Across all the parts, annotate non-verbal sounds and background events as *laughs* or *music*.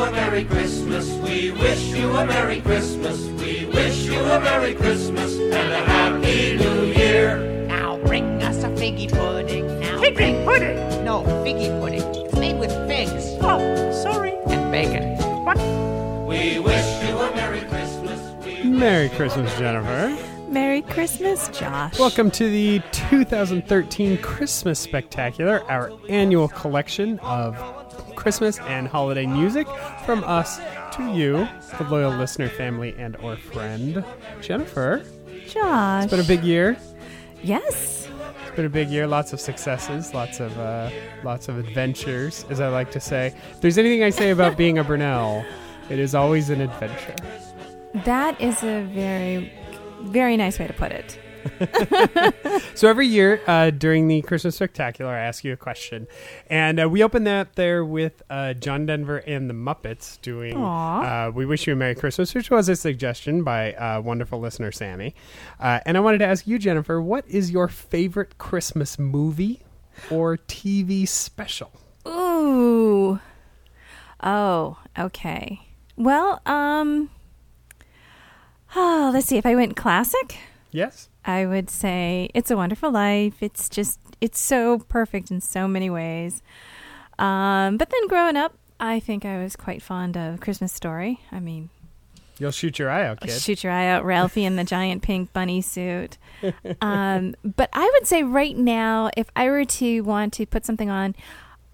a Merry Christmas. We wish you a Merry Christmas. We wish you a Merry Christmas and a Happy New Year. Now bring us a figgy pudding. Now Figgy bring- pudding? No, figgy pudding. It's made with figs Oh, sorry. and bacon. What? We wish you a Merry Christmas. We Merry Christmas, Jennifer. Merry Christmas, Josh. Welcome to the 2013 Christmas Spectacular, our annual collection of Christmas and holiday music from us to you, the loyal listener family and or friend. Jennifer, Josh. it's been a big year. yes. It's been a big year. Lots of successes, lots of uh, lots of adventures, as I like to say. If there's anything I say about being a Brunel, it is always an adventure. That is a very, very nice way to put it. *laughs* So every year uh, during the Christmas Spectacular, I ask you a question, and uh, we open that there with uh, John Denver and the Muppets doing uh, "We Wish You a Merry Christmas," which was a suggestion by uh, wonderful listener Sammy. Uh, and I wanted to ask you, Jennifer, what is your favorite Christmas movie or TV special? Ooh. Oh, okay. Well, um, oh, *sighs* let's see. If I went classic, Yes. I would say It's a Wonderful Life. It's just, it's so perfect in so many ways. Um, but then growing up, I think I was quite fond of Christmas Story. I mean, You'll shoot your eye out, kid. Shoot your eye out, Ralphie in the giant pink bunny suit. *laughs* Um, but I would say right now, if I were to want to put something on,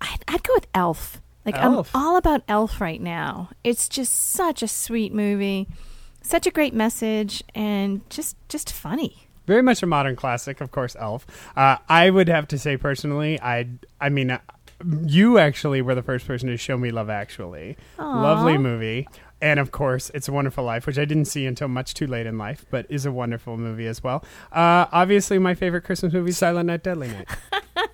I'd, I'd go with Elf. Like Elf. I'm all about Elf right now. It's just such a sweet movie, such a great message, and just just funny. Very much a modern classic, of course. Elf. Uh, I would have to say personally, I, I mean, uh, you actually were the first person to show me Love Actually. Aw. Lovely movie, and of course, It's a Wonderful Life, which I didn't see until much too late in life, but is a wonderful movie as well. Uh, obviously, my favorite Christmas movie, Silent Night, Deadly Night. *laughs*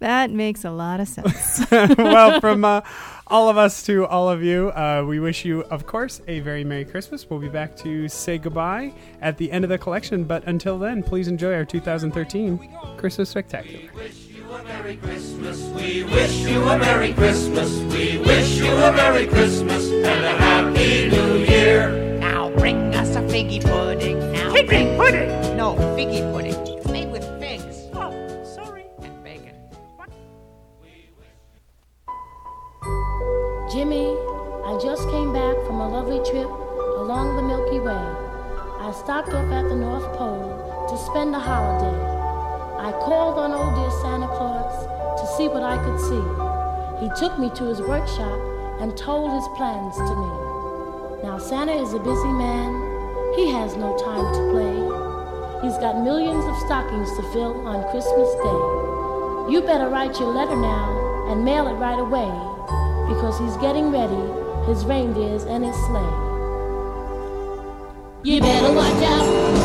That makes a lot of sense. *laughs* well, from uh, all of us to all of you, uh, we wish you, of course, a very Merry Christmas. We'll be back to say goodbye at the end of the collection, but until then, please enjoy our 2013 Christmas Spectacular. We wish you a Merry Christmas. We wish you a Merry Christmas. We wish you a Merry Christmas and a Happy New Year. Now bring us a figgy pudding. Now Figgy bring- pudding? No, figgy pudding. Jimmy, I just came back from a lovely trip along the Milky Way. I stopped off at the North Pole to spend a holiday. I called on old dear Santa Claus to see what I could see. He took me to his workshop and told his plans to me. Now, Santa is a busy man. He has no time to play. He's got millions of stockings to fill on Christmas Day. You better write your letter now and mail it right away because he's getting ready, his reindeers and his sleigh. You better watch out,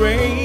gone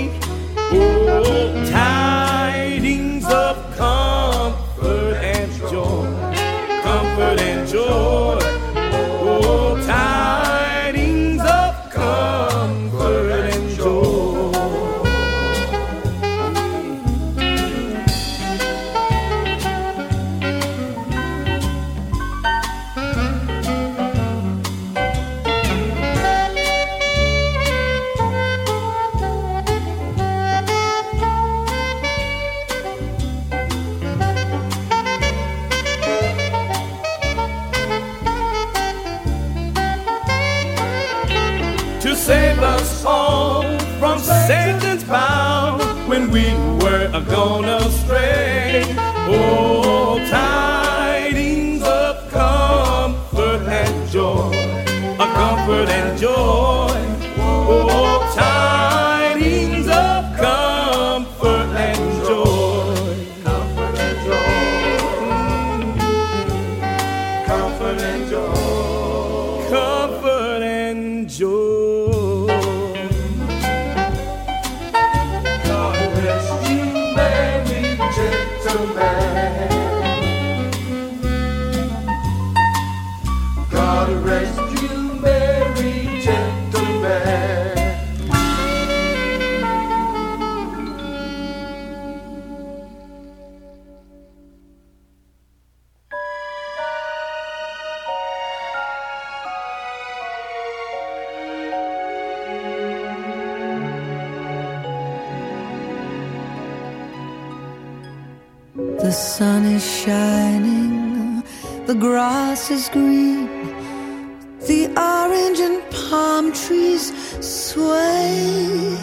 the orange and palm trees sway.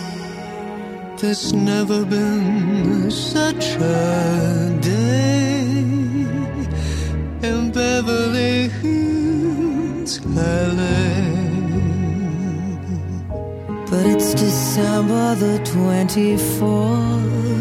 There's never been such a day in Beverly Hills, LA. But it's December the 24th.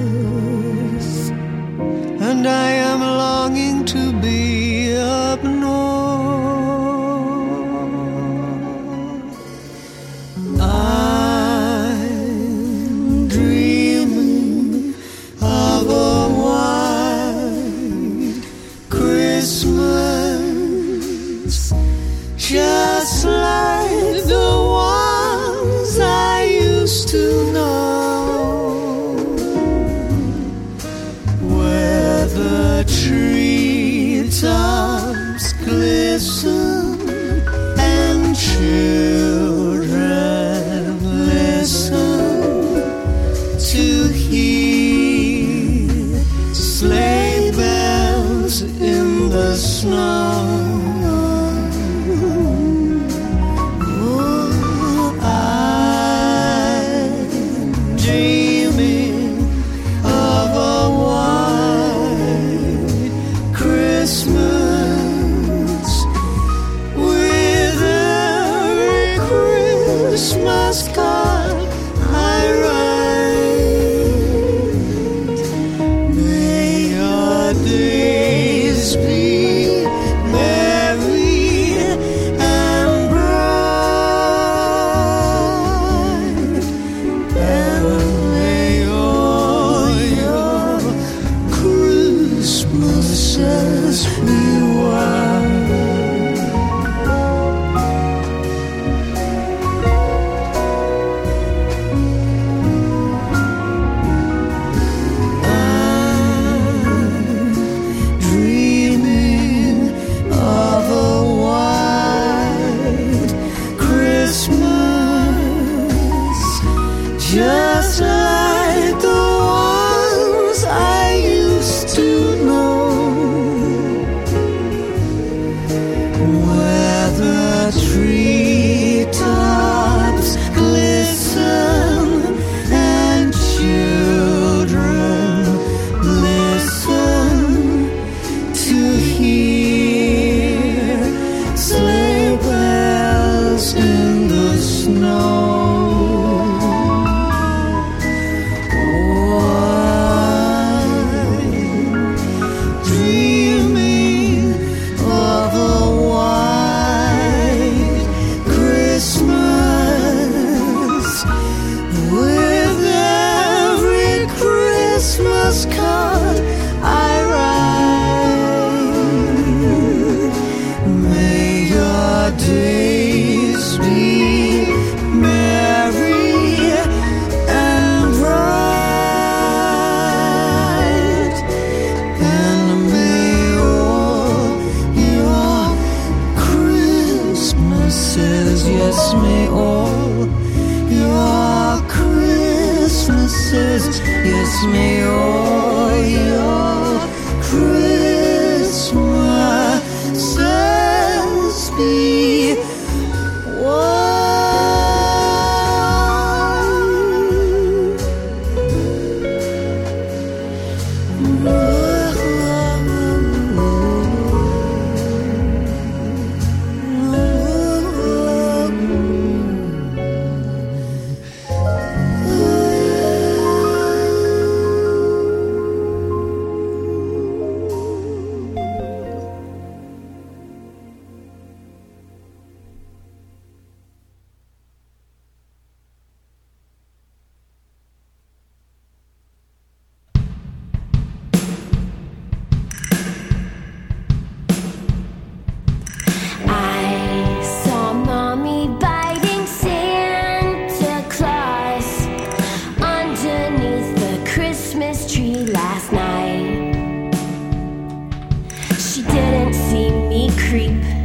She didn't see me creep.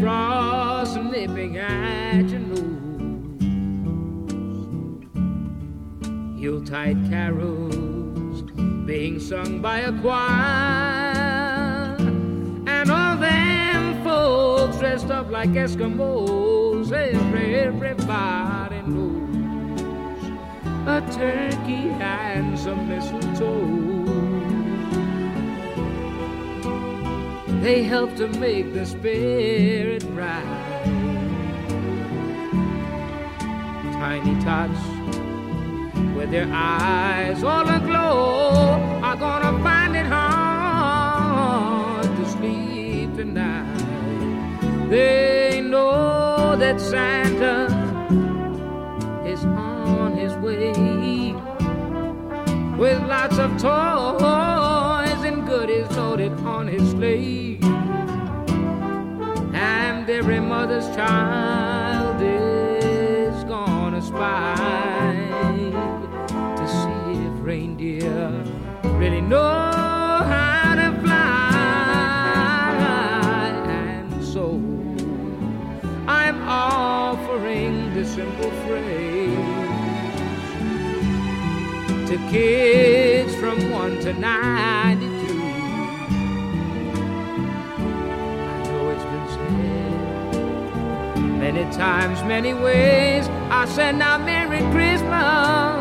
Frost nipping at your nose. Yuletide carols being sung by a choir. And all them folks dressed up like Eskimos. Everybody knows a turkey and some mistletoe. They help to make the spirit bright. Tiny tots with their eyes all aglow are gonna find it hard to sleep tonight. They know that Santa is on his way with lots of toys and goodies loaded on his sleigh. And every mother's child is gonna spy to see if reindeer really know how to fly. And so I'm offering this simple phrase to kids from 1 to 92. Many times, many ways. I send now Merry Christmas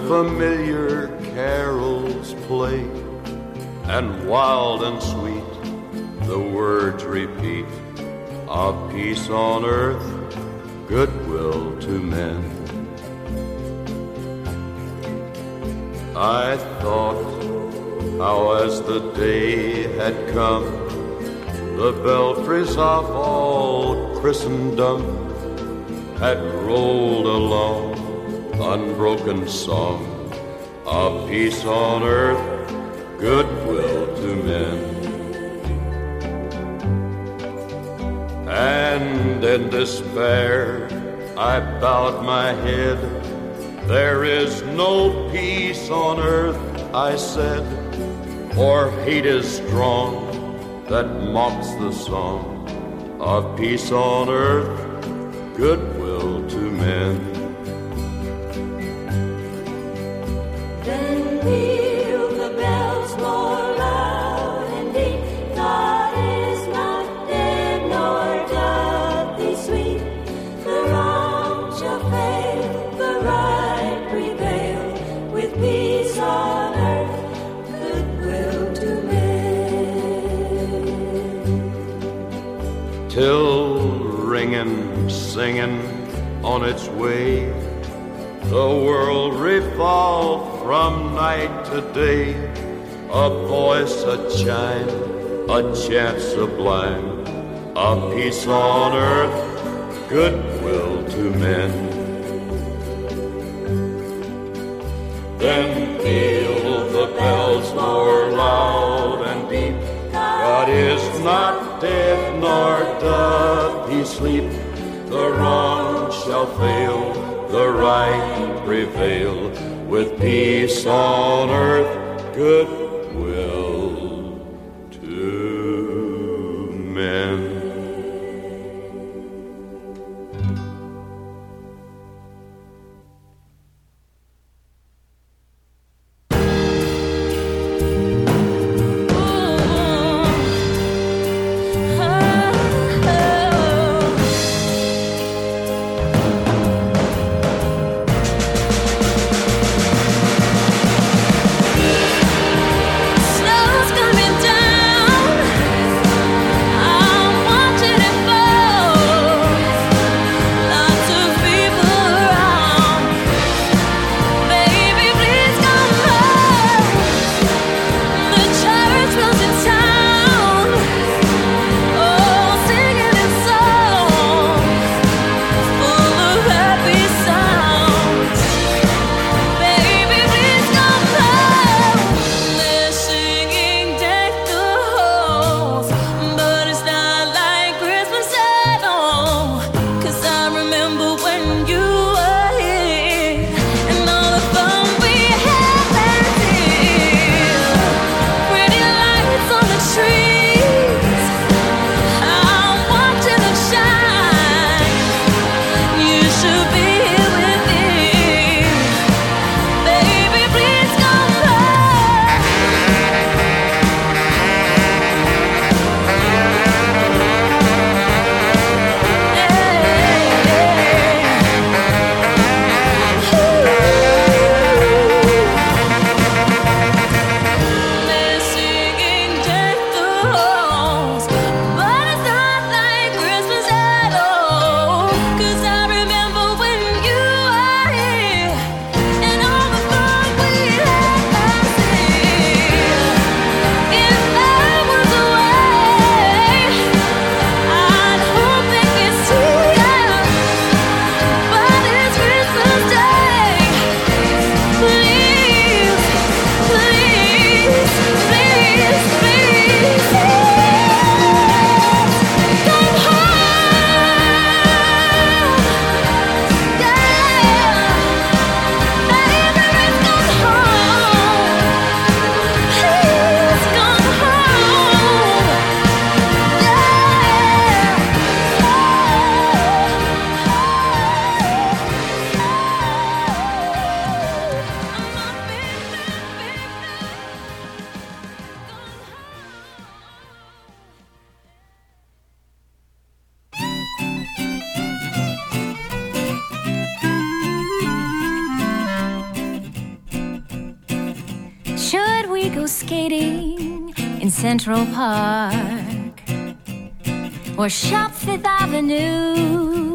familiar carols play, and wild and sweet the words repeat of peace on earth, goodwill to men. I thought how as the day had come, the belfries of all Christendom had rolled along unbroken song of peace on earth, goodwill to men. And in despair, I bowed my head. There is no peace on earth, I said, for hate is strong that mocks the song of peace on earth, goodwill to men. Singing on its way, the world revolved from night to day. A voice, a chime, a chant sublime, of peace on earth, goodwill to men. Then peal the bells more loud and deep. God is not dead, nor doth he sleep. The wrong shall fail, the right prevail. With peace on earth, goodwill Central Park or shop Fifth Avenue.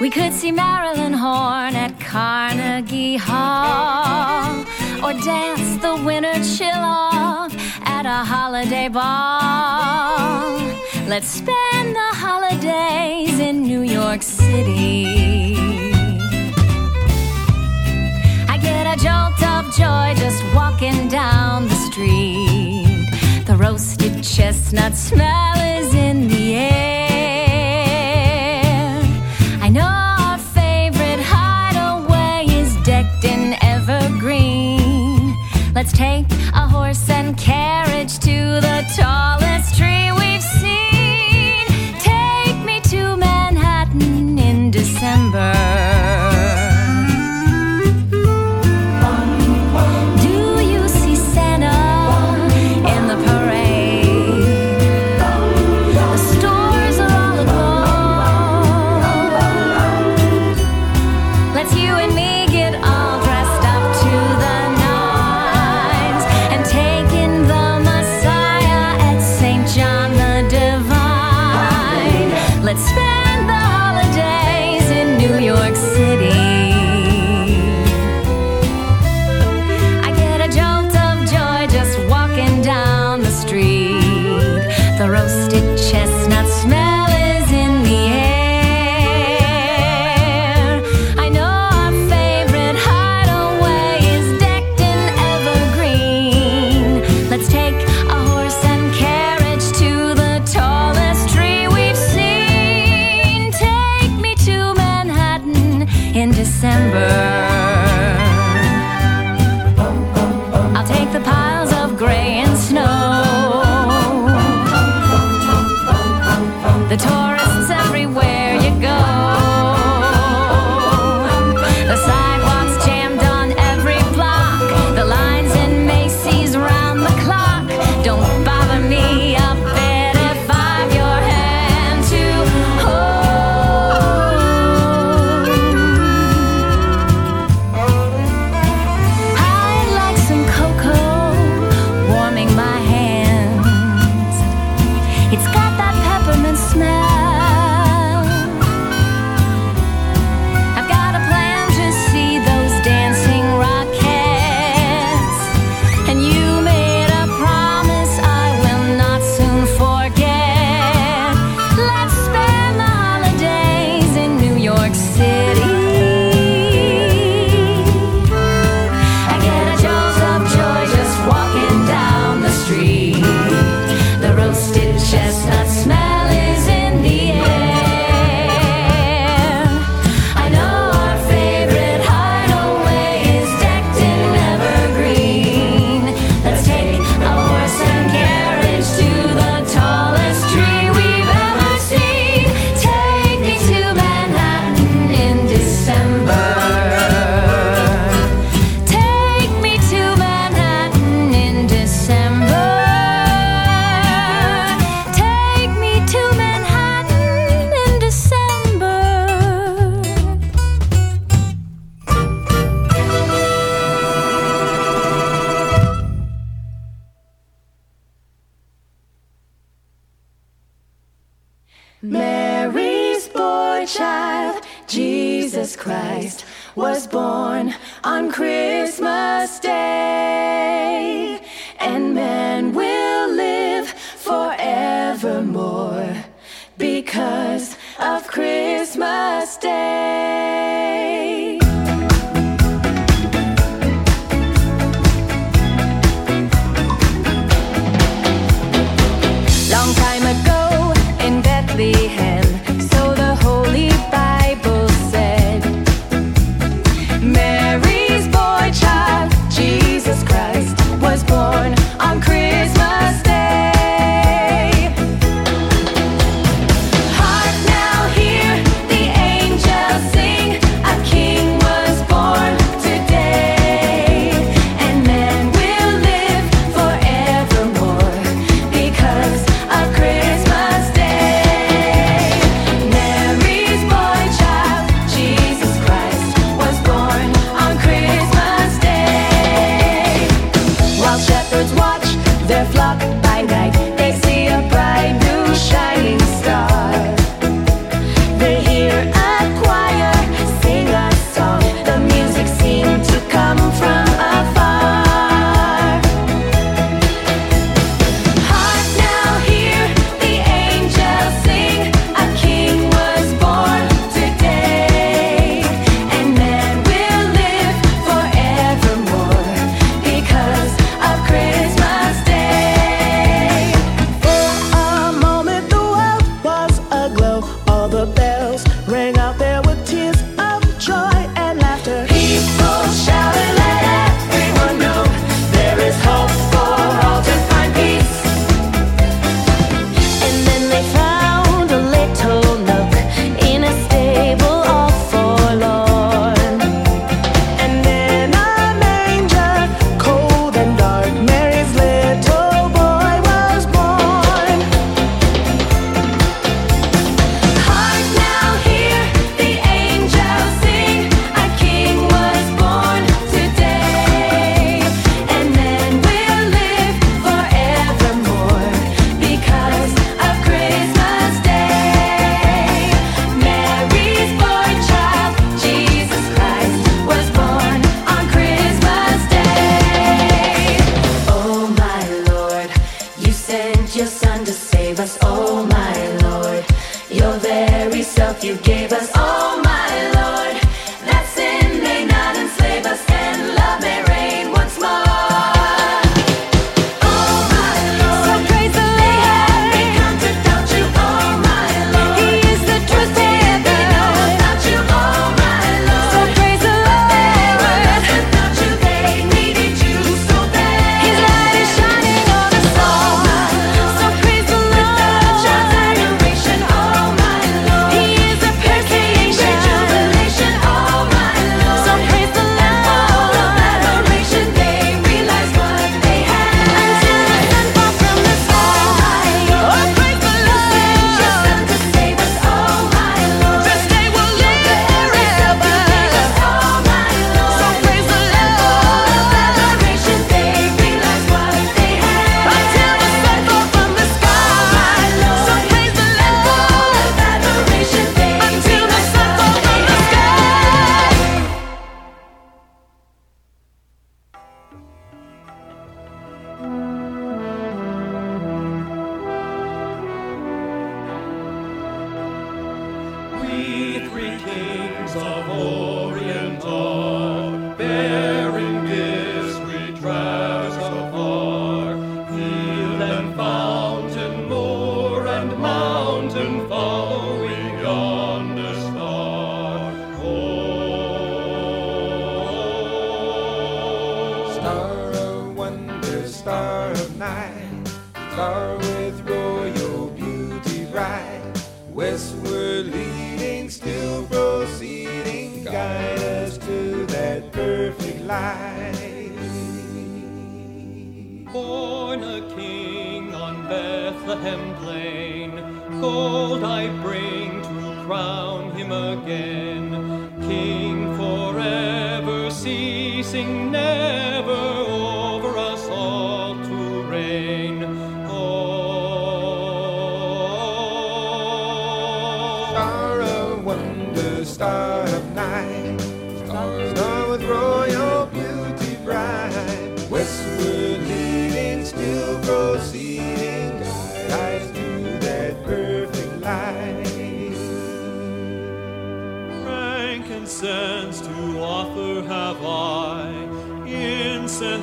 We could see Marilyn Horne at Carnegie Hall or dance the winter chill off at a holiday ball. Let's spend the holidays in New York City. jolt of joy just walking down the street. The roasted chestnut smell is in the air. I know our favorite hideaway is decked in evergreen. Let's take a horse and carriage to the tallest very self you gave us all.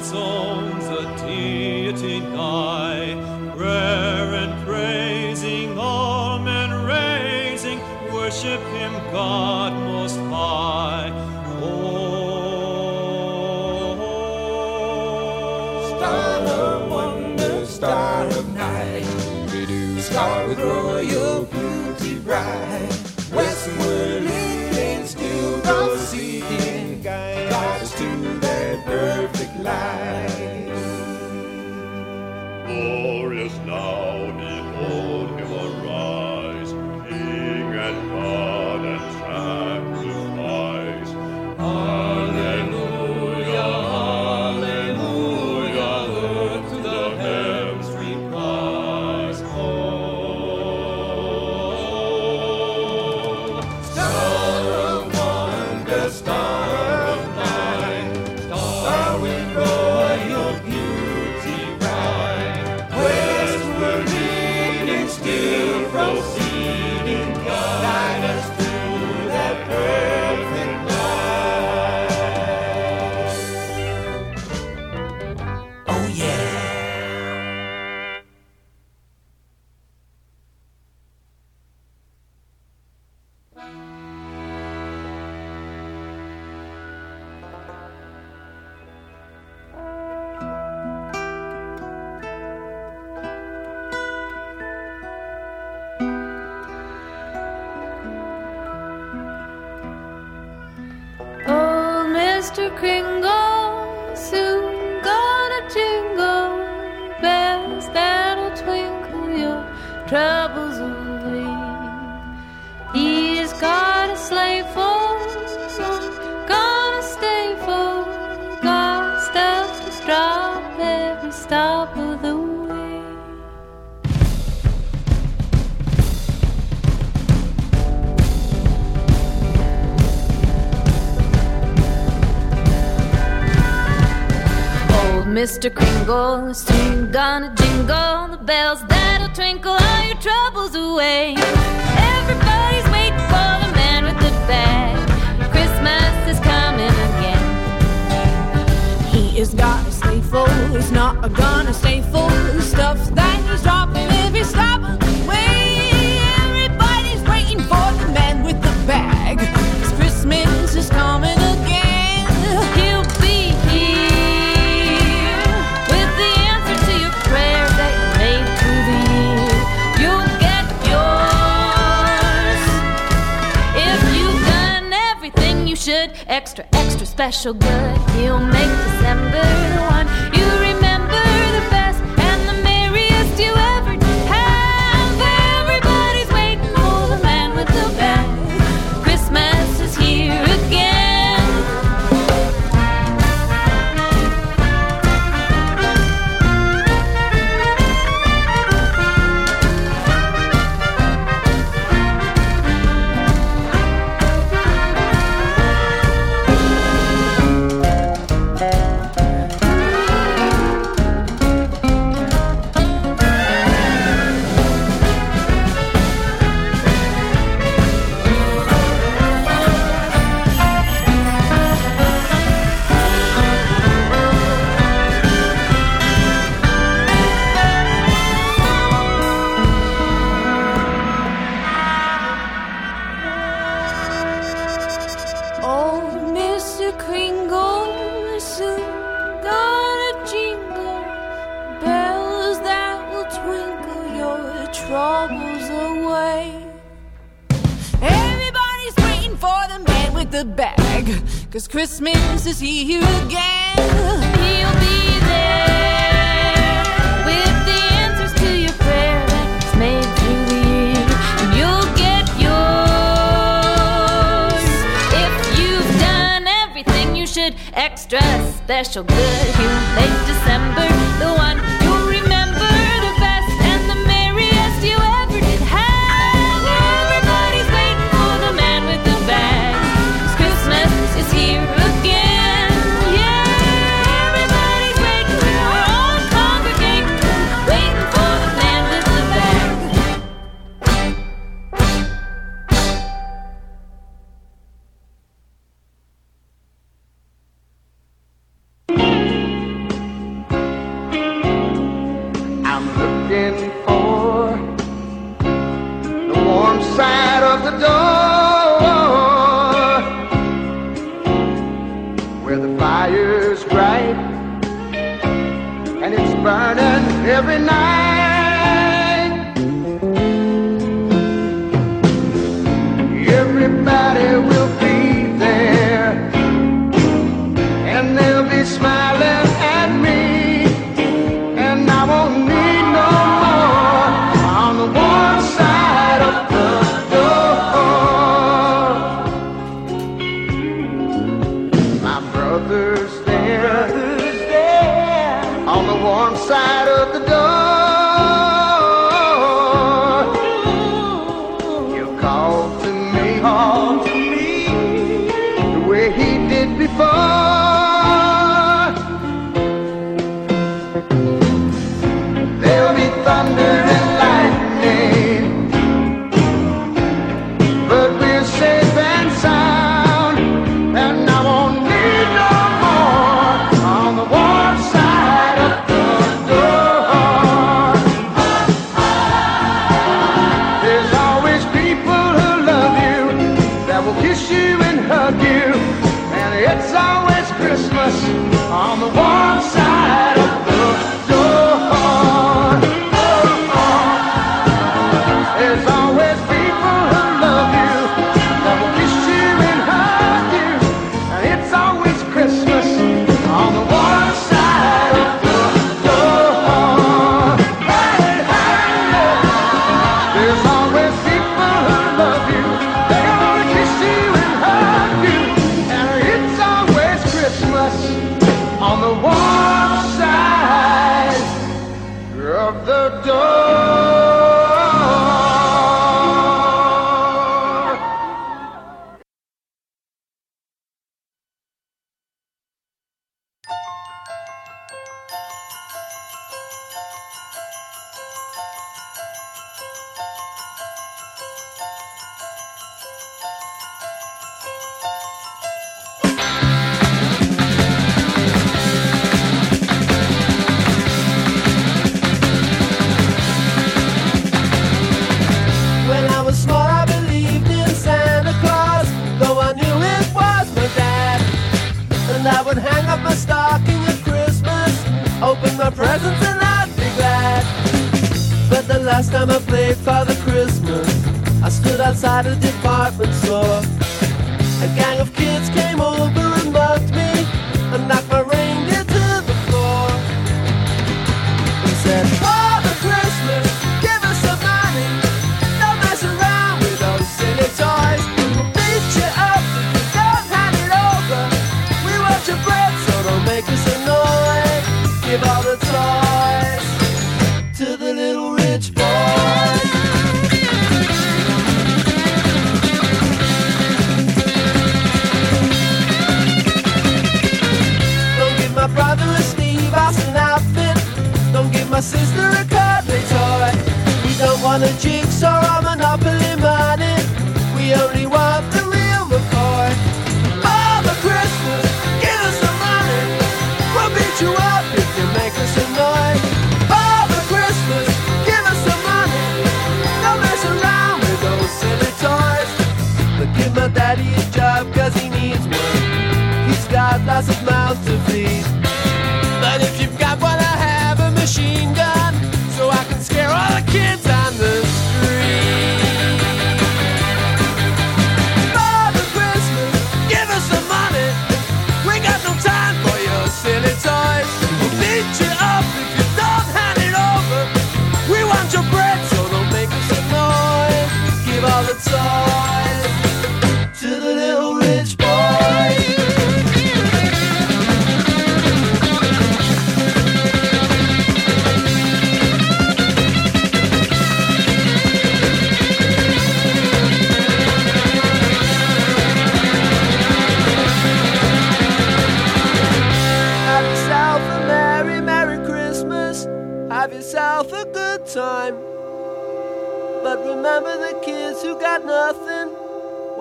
exalts a deity nigh, prayer and praising all men raising, worship him God most high. Oh, star of wonder, star of night, star with royal beauty bright, westward lifting, still goes seeking, to that perfect light. Mr. Kringle. Soon gonna jingle the bells that'll twinkle all your troubles away. Everybody's waiting for the man with the bag. Christmas is coming again. He is got a sleigh full. He's not gonna stay full. Stuff that he's dropping if he's stopping. special good. He'll make December the one. see you again. He'll be there with the answers to your prayer that's made through the. And you'll get yours if you've done everything you should. Extra special good. He'll make December the one.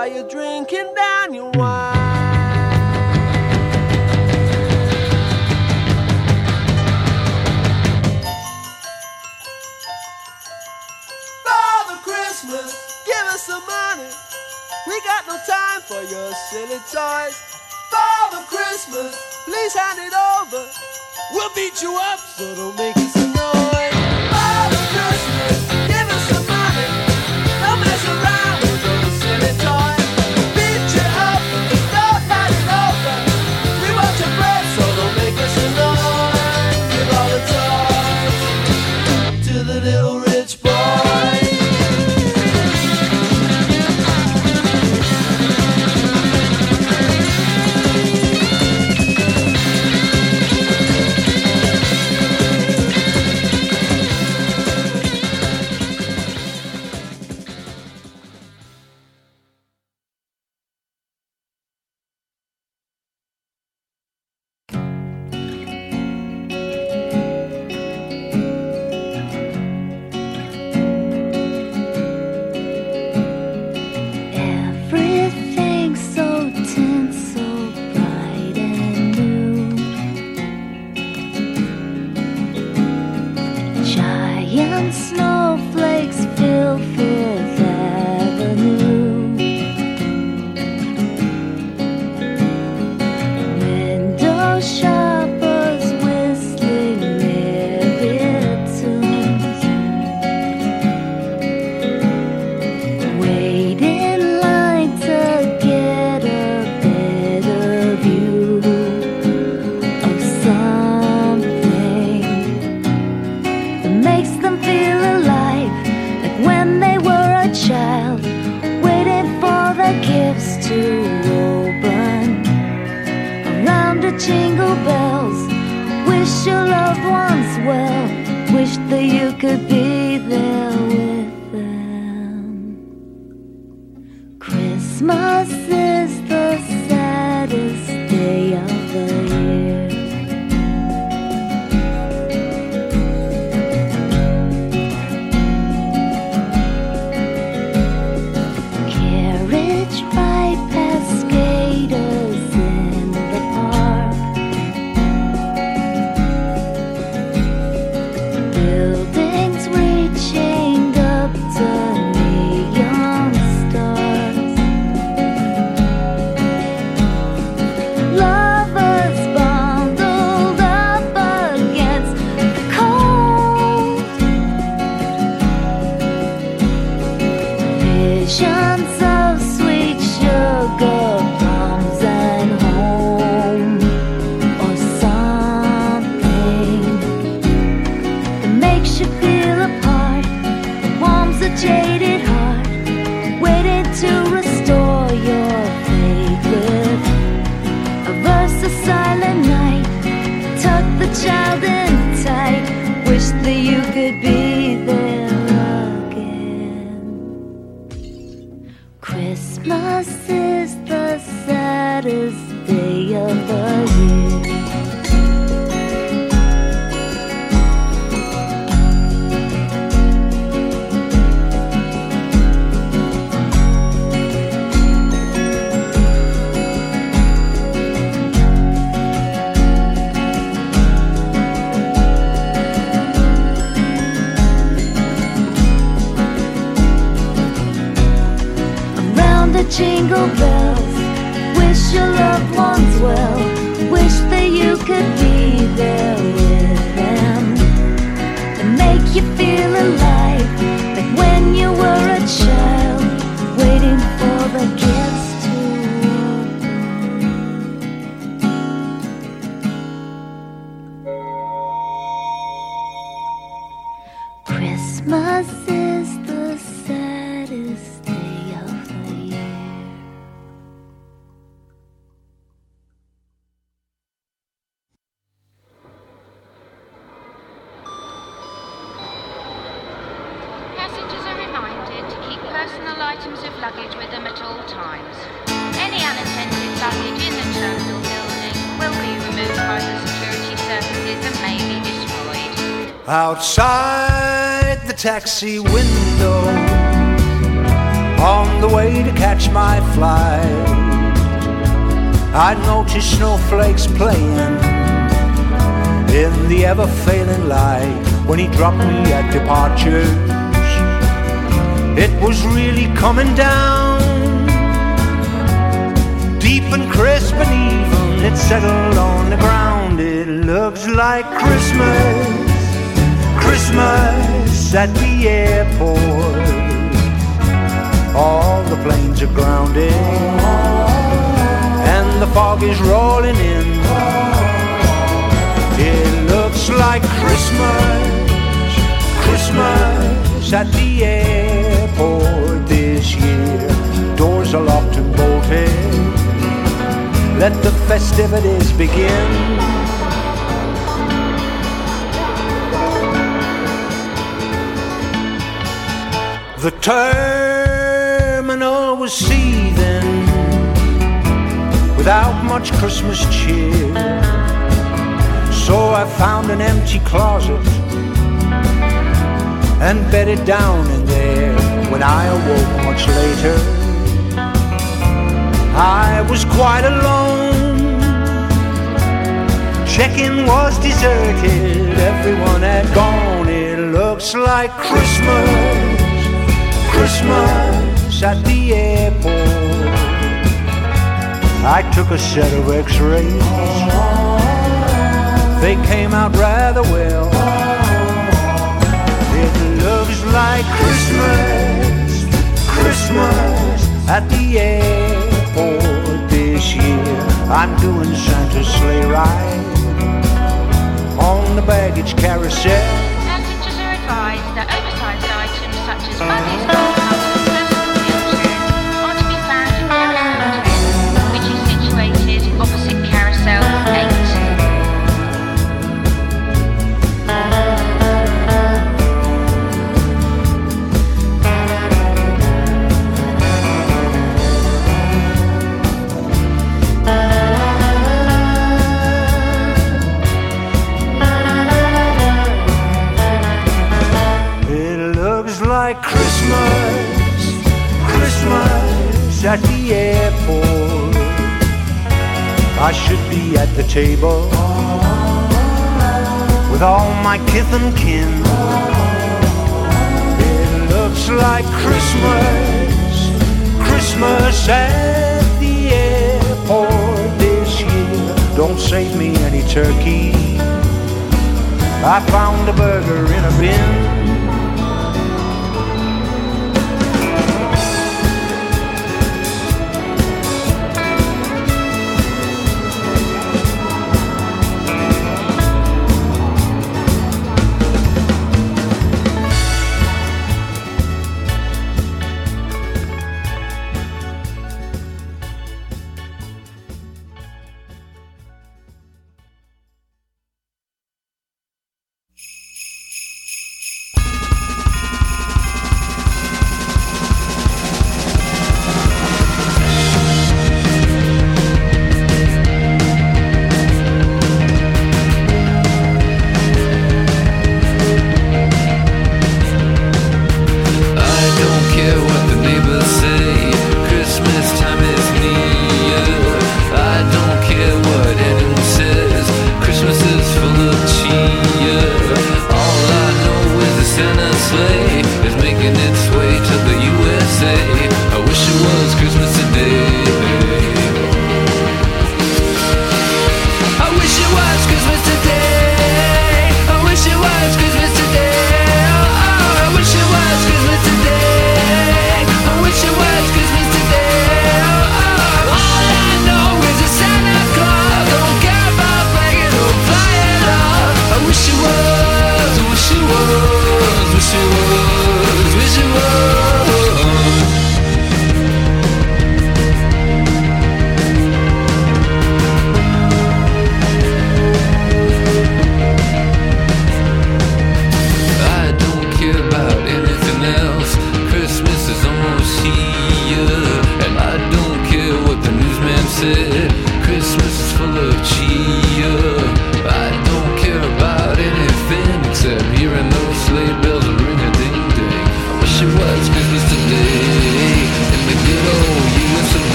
while you're drinking down your wine. Father Christmas, give us some money. We got no time for your silly toys. Father Christmas, please hand it over. We'll beat you up, so don't make us annoyed. Taxi window, on the way to catch my flight, I noticed snowflakes playing in the ever failing light when he dropped me at departures. It was really coming down, deep and crisp and even. It settled on the ground. It looks like Christmas. Christmas at the airport. All the planes are grounded, and the fog is rolling in. It looks like Christmas, Christmas at the airport this year. Doors are locked and bolted. Let the festivities begin. The terminal was seething without much Christmas cheer. So I found an empty closet and bedded down in there. When I awoke much later, I was quite alone. Check-in was deserted, everyone had gone. It looks like Christmas. Christmas at the airport. I took a set of x-rays. They came out rather well. It looks like Christmas, Christmas at the airport this year. I'm doing Santa's sleigh ride on the baggage carousel. Passengers are advised that oversized items such as money, At the airport. I should be at the table with all my kith and kin. It looks like Christmas, Christmas at the airport this year. Don't save me any turkey. I found a burger in a bin.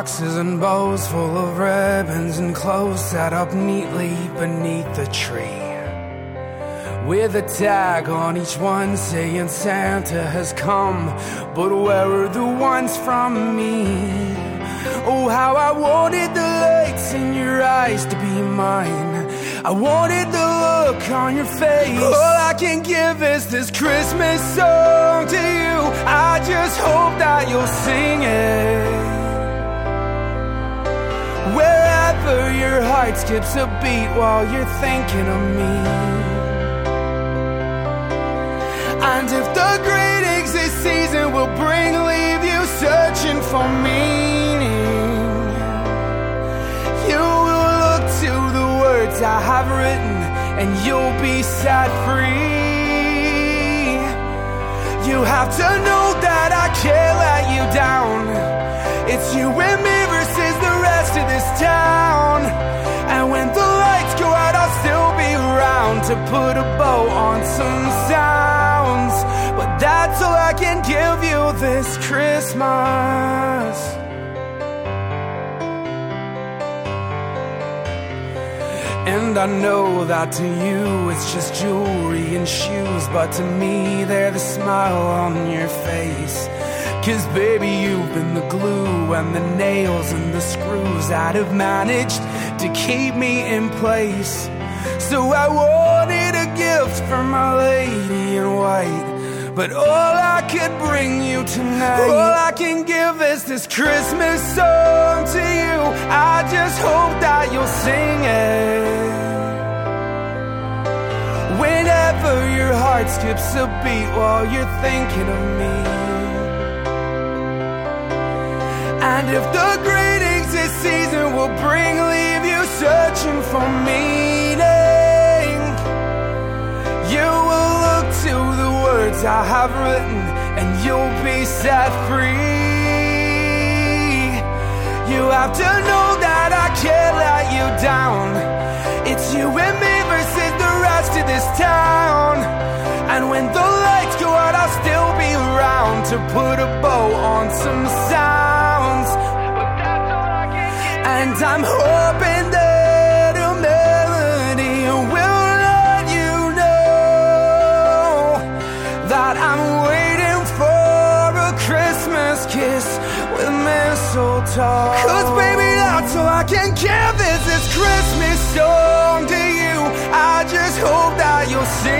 Boxes and bows full of ribbons and clothes set up neatly beneath the tree. With a tag on each one saying Santa has come, but where are the ones from me? Oh, how I wanted the lights in your eyes to be mine. I wanted the look on your face. All I can give is this Christmas song to you. I just hope that you'll sing it. Wherever your heart skips a beat while you're thinking of me. And if the greetings this season will bring, leave you searching for meaning, you will look to the words I have written and you'll be set free. You have to know that I can't let you down. It's you and me this town. And when the lights go out, I'll still be around to put a bow on some sounds. But that's all I can give you this Christmas. And I know that to you it's just jewelry and shoes, but to me they're the smile on your face. Cause baby, you've been the glue and the nails and the screws that have managed to keep me in place. So I wanted a gift for my lady in white. But all I could bring you tonight, all I can give is this Christmas song to you. I just hope that you'll sing it. Whenever your heart skips a beat while you're thinking of me. And if the greetings this season will bring, leave you searching for meaning, you will look to the words I have written and you'll be set free. You have to know that I can't let you down. It's you and me versus the rest of this town. And when the lights go out, I'll still be around to put a bow on some sounds. And I'm hoping that a melody will let you know that I'm waiting for a Christmas kiss with mistletoe. Cause baby, that's all I can give is this Christmas song to you. I just hope that you'll sing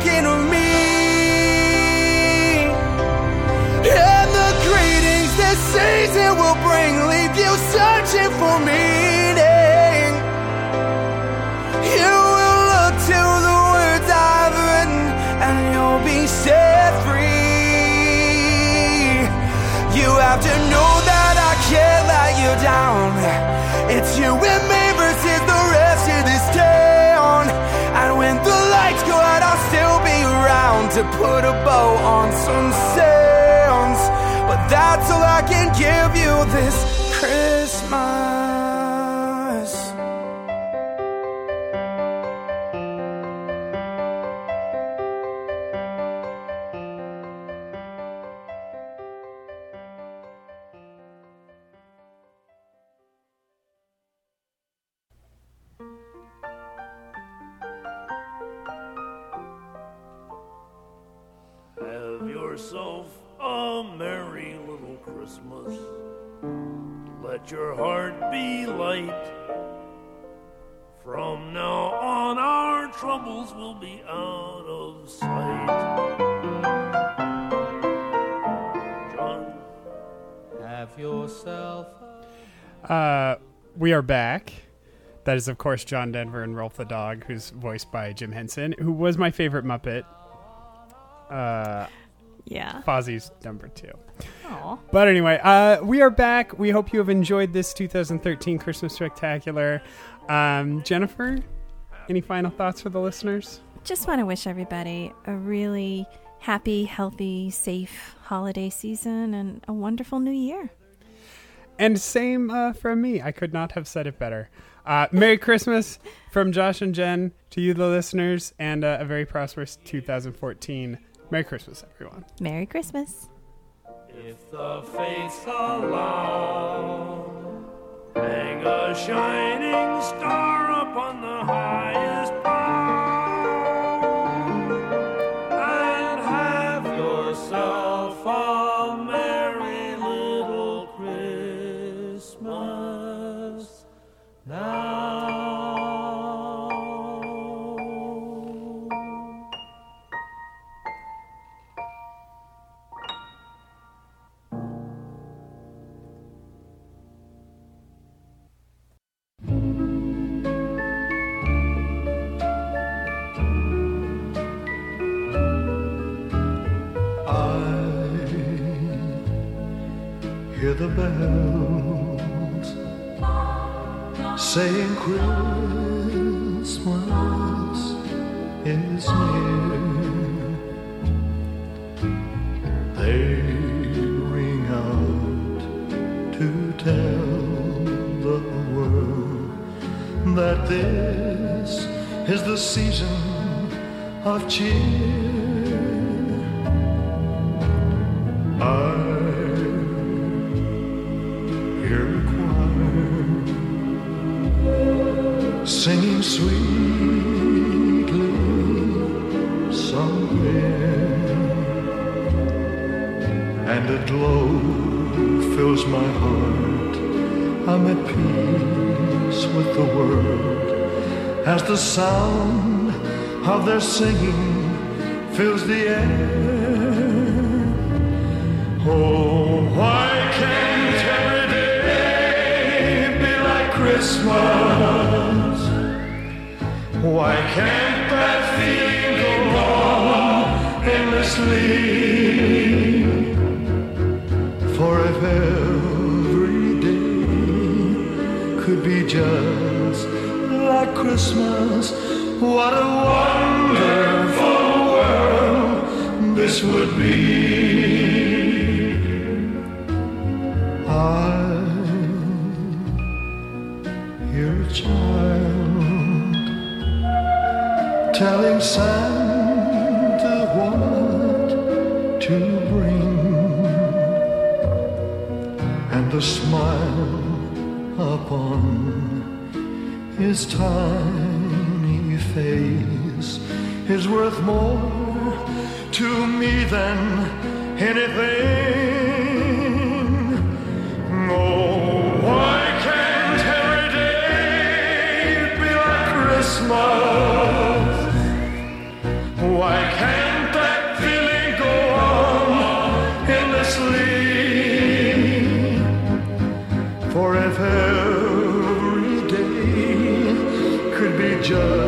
thinking of me. And the greetings this season will bring leave you searching for meaning. You will look to the words I've written and you'll be set free. You have to know that I can't let you down. It's you and me to put a bow on some sounds. But that's all I can give you this Christmas. Yourself a merry little Christmas. Let your heart be light. From now on, our troubles will be out of sight. John, Have yourself Uh, we are back. That is, of course, John Denver and Rowlf the dog, who's voiced by Jim Henson, who was my favorite Muppet. Uh, Yeah. Fozzie's number two. Aw. But anyway, uh, we are back. We hope you have enjoyed this 2013 Christmas Spectacular. Um, Jennifer, any final thoughts for the listeners? Just want to wish everybody a really happy, healthy, safe holiday season and a wonderful new year. And same uh, from me. I could not have said it better. Uh, Merry *laughs* Christmas from Josh and Jen to you, the listeners, and uh, a very prosperous 2014. Merry Christmas, everyone. Merry Christmas. If the fates allow, hang a shining star upon the highest saying Christmas is near. They ring out to tell the world that this is the season of cheer. I singing sweetly somewhere, and a glow fills my heart. I'm at peace with the world as the sound of their singing fills the air. Oh, why can't every day be like Christmas? Why can't that feeling go on endlessly? For if every day could be just like Christmas, what a wonderful world this would be. Telling Santa what to bring, and the smile upon his tiny face is worth more to me than anything. Could